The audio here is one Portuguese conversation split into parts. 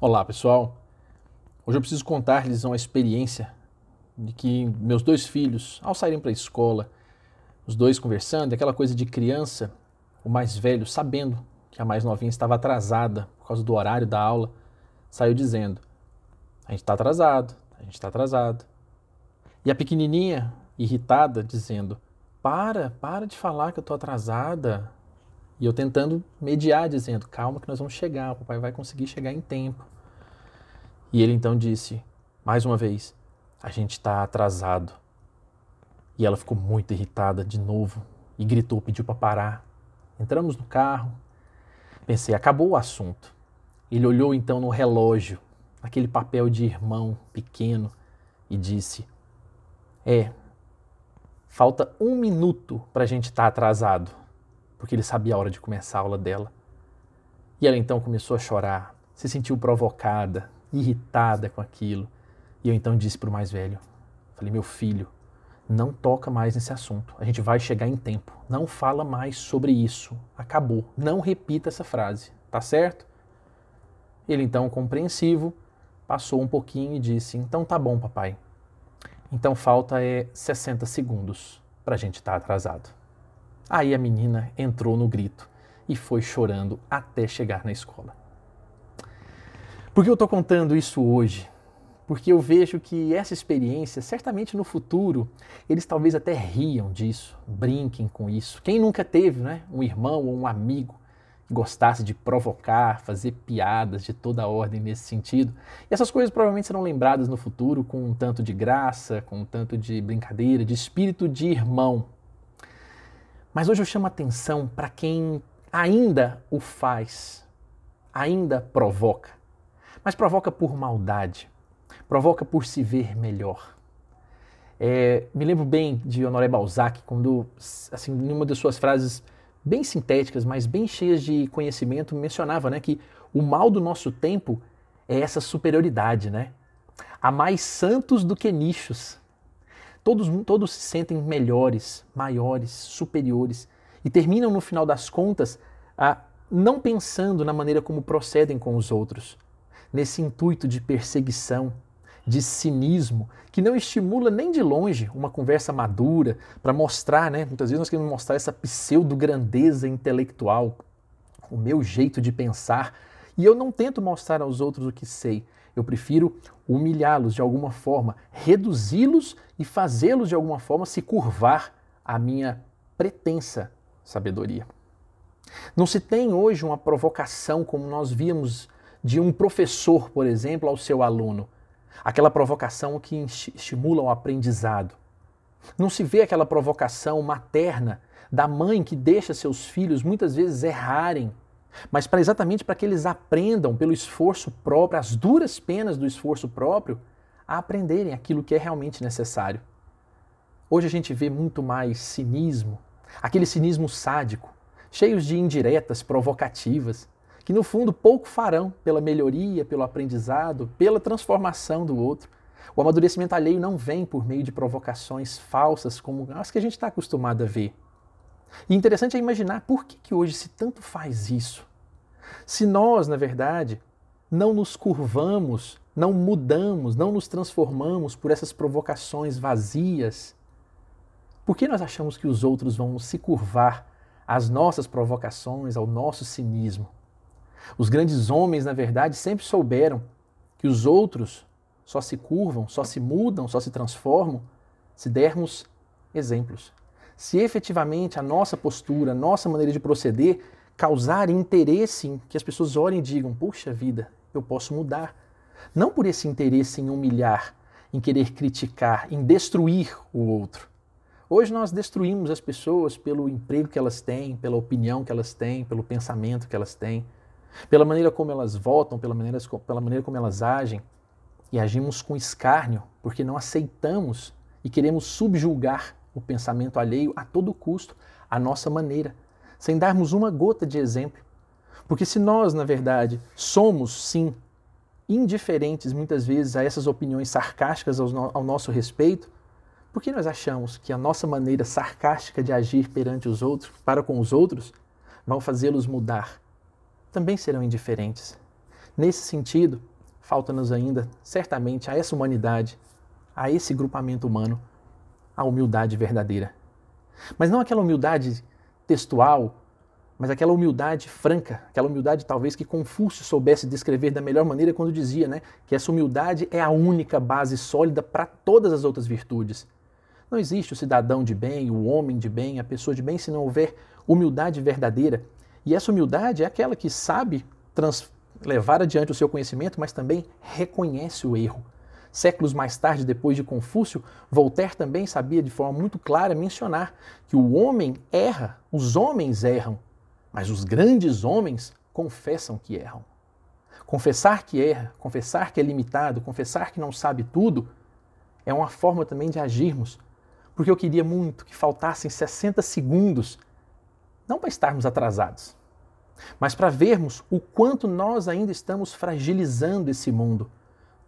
Olá, pessoal. Hoje eu preciso contar-lhes uma experiência de que meus dois filhos, ao saírem para a escola, os dois conversando, aquela coisa de criança, o mais velho, sabendo que a mais novinha estava atrasada por causa do horário da aula, saiu dizendo: A gente está atrasado, a gente está atrasado. E a pequenininha, irritada, dizendo: Para, para de falar que eu estou atrasada, e eu tentando mediar, dizendo: calma, que nós vamos chegar, o papai vai conseguir chegar em tempo. E ele então disse, mais uma vez: a gente está atrasado. E ela ficou muito irritada de novo e gritou, pediu para parar. Entramos no carro. Pensei, acabou o assunto. Ele olhou então no relógio, aquele papel de irmão pequeno, e disse: É, falta um minuto para a gente estar tá atrasado porque ele sabia a hora de começar a aula dela. E ela então começou a chorar, se sentiu provocada, irritada com aquilo. E eu então disse para o mais velho: Falei, meu filho, não toca mais nesse assunto. A gente vai chegar em tempo. Não fala mais sobre isso. Acabou. Não repita essa frase. Tá certo? Ele então, compreensivo, passou um pouquinho e disse: Então tá bom, papai. Então falta é 60 segundos para a gente estar tá atrasado. Aí a menina entrou no grito e foi chorando até chegar na escola. Por que eu estou contando isso hoje? Porque eu vejo que essa experiência, certamente no futuro, eles talvez até riam disso, brinquem com isso. Quem nunca teve né, um irmão ou um amigo que gostasse de provocar, fazer piadas de toda ordem nesse sentido? E essas coisas provavelmente serão lembradas no futuro com um tanto de graça, com um tanto de brincadeira, de espírito de irmão, mas hoje eu chamo atenção para quem ainda o faz, ainda provoca. Mas provoca por maldade, provoca por se ver melhor. É, me lembro bem de Honoré Balzac, quando, assim, em uma das suas frases bem sintéticas, mas bem cheias de conhecimento, mencionava né, que o mal do nosso tempo é essa superioridade, né? Há mais santos do que nichos. Todos, todos se sentem melhores, maiores, superiores e terminam, no final das contas, a, não pensando na maneira como procedem com os outros, nesse intuito de perseguição, de cinismo, que não estimula nem de longe uma conversa madura para mostrar, né? Muitas vezes nós queremos mostrar essa pseudo-grandeza intelectual, o meu jeito de pensar, e eu não tento mostrar aos outros o que sei, eu prefiro humilhá-los de alguma forma, reduzi-los e fazê-los de alguma forma se curvar à minha pretensa sabedoria. Não se tem hoje uma provocação como nós víamos de um professor, por exemplo, ao seu aluno. Aquela provocação que estimula o aprendizado. Não se vê aquela provocação materna da mãe que deixa seus filhos muitas vezes errarem mas para exatamente para que eles aprendam pelo esforço próprio, as duras penas do esforço próprio, a aprenderem aquilo que é realmente necessário. Hoje a gente vê muito mais cinismo, aquele cinismo sádico, cheios de indiretas provocativas, que no fundo pouco farão pela melhoria, pelo aprendizado, pela transformação do outro. O amadurecimento alheio não vem por meio de provocações falsas como as que a gente está acostumado a ver. E interessante é imaginar por que, que hoje se tanto faz isso. Se nós, na verdade, não nos curvamos, não mudamos, não nos transformamos por essas provocações vazias, por que nós achamos que os outros vão se curvar às nossas provocações, ao nosso cinismo? Os grandes homens, na verdade, sempre souberam que os outros só se curvam, só se mudam, só se transformam se dermos exemplos se efetivamente a nossa postura, a nossa maneira de proceder causar interesse em que as pessoas olhem e digam: puxa vida, eu posso mudar. Não por esse interesse em humilhar, em querer criticar, em destruir o outro. Hoje nós destruímos as pessoas pelo emprego que elas têm, pela opinião que elas têm, pelo pensamento que elas têm, pela maneira como elas votam, pela maneira, pela maneira como elas agem. E agimos com escárnio porque não aceitamos e queremos subjulgar o pensamento alheio a todo custo, à nossa maneira, sem darmos uma gota de exemplo. Porque se nós, na verdade, somos, sim, indiferentes muitas vezes a essas opiniões sarcásticas ao, no ao nosso respeito, por que nós achamos que a nossa maneira sarcástica de agir perante os outros, para com os outros, vão fazê-los mudar? Também serão indiferentes. Nesse sentido, falta-nos ainda, certamente, a essa humanidade, a esse grupamento humano, a humildade verdadeira. Mas não aquela humildade textual, mas aquela humildade franca, aquela humildade talvez que Confúcio soubesse descrever da melhor maneira quando dizia né, que essa humildade é a única base sólida para todas as outras virtudes. Não existe o cidadão de bem, o homem de bem, a pessoa de bem, se não houver humildade verdadeira. E essa humildade é aquela que sabe levar adiante o seu conhecimento, mas também reconhece o erro. Séculos mais tarde, depois de Confúcio, Voltaire também sabia de forma muito clara mencionar que o homem erra, os homens erram, mas os grandes homens confessam que erram. Confessar que erra, confessar que é limitado, confessar que não sabe tudo, é uma forma também de agirmos. Porque eu queria muito que faltassem 60 segundos, não para estarmos atrasados, mas para vermos o quanto nós ainda estamos fragilizando esse mundo,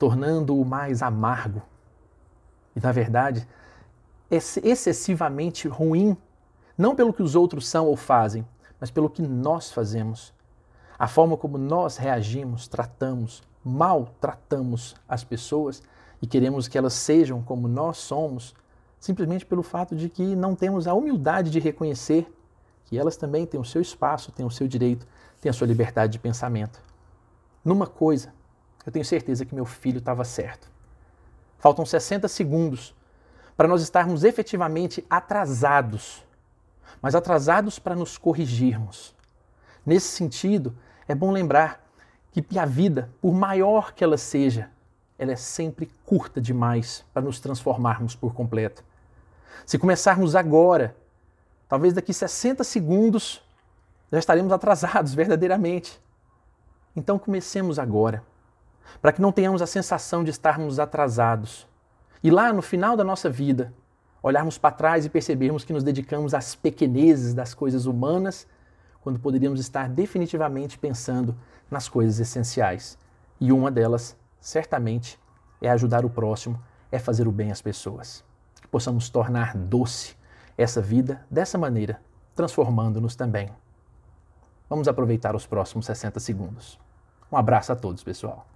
tornando-o mais amargo. E, na verdade, excessivamente ruim, não pelo que os outros são ou fazem, mas pelo que nós fazemos. A forma como nós reagimos, tratamos, maltratamos as pessoas e queremos que elas sejam como nós somos, simplesmente pelo fato de que não temos a humildade de reconhecer que elas também têm o seu espaço, têm o seu direito, têm a sua liberdade de pensamento. Numa coisa, eu tenho certeza que meu filho estava certo. Faltam 60 segundos para nós estarmos efetivamente atrasados, mas atrasados para nos corrigirmos. Nesse sentido, é bom lembrar que a vida, por maior que ela seja, ela é sempre curta demais para nos transformarmos por completo. Se começarmos agora Talvez daqui 60 segundos já estaremos atrasados verdadeiramente. Então comecemos agora, para que não tenhamos a sensação de estarmos atrasados. E lá no final da nossa vida, olharmos para trás e percebermos que nos dedicamos às pequenezes das coisas humanas, quando poderíamos estar definitivamente pensando nas coisas essenciais. E uma delas, certamente, é ajudar o próximo, é fazer o bem às pessoas. Que possamos tornar doce essa vida dessa maneira, transformando-nos também. Vamos aproveitar os próximos 60 segundos. Um abraço a todos, pessoal.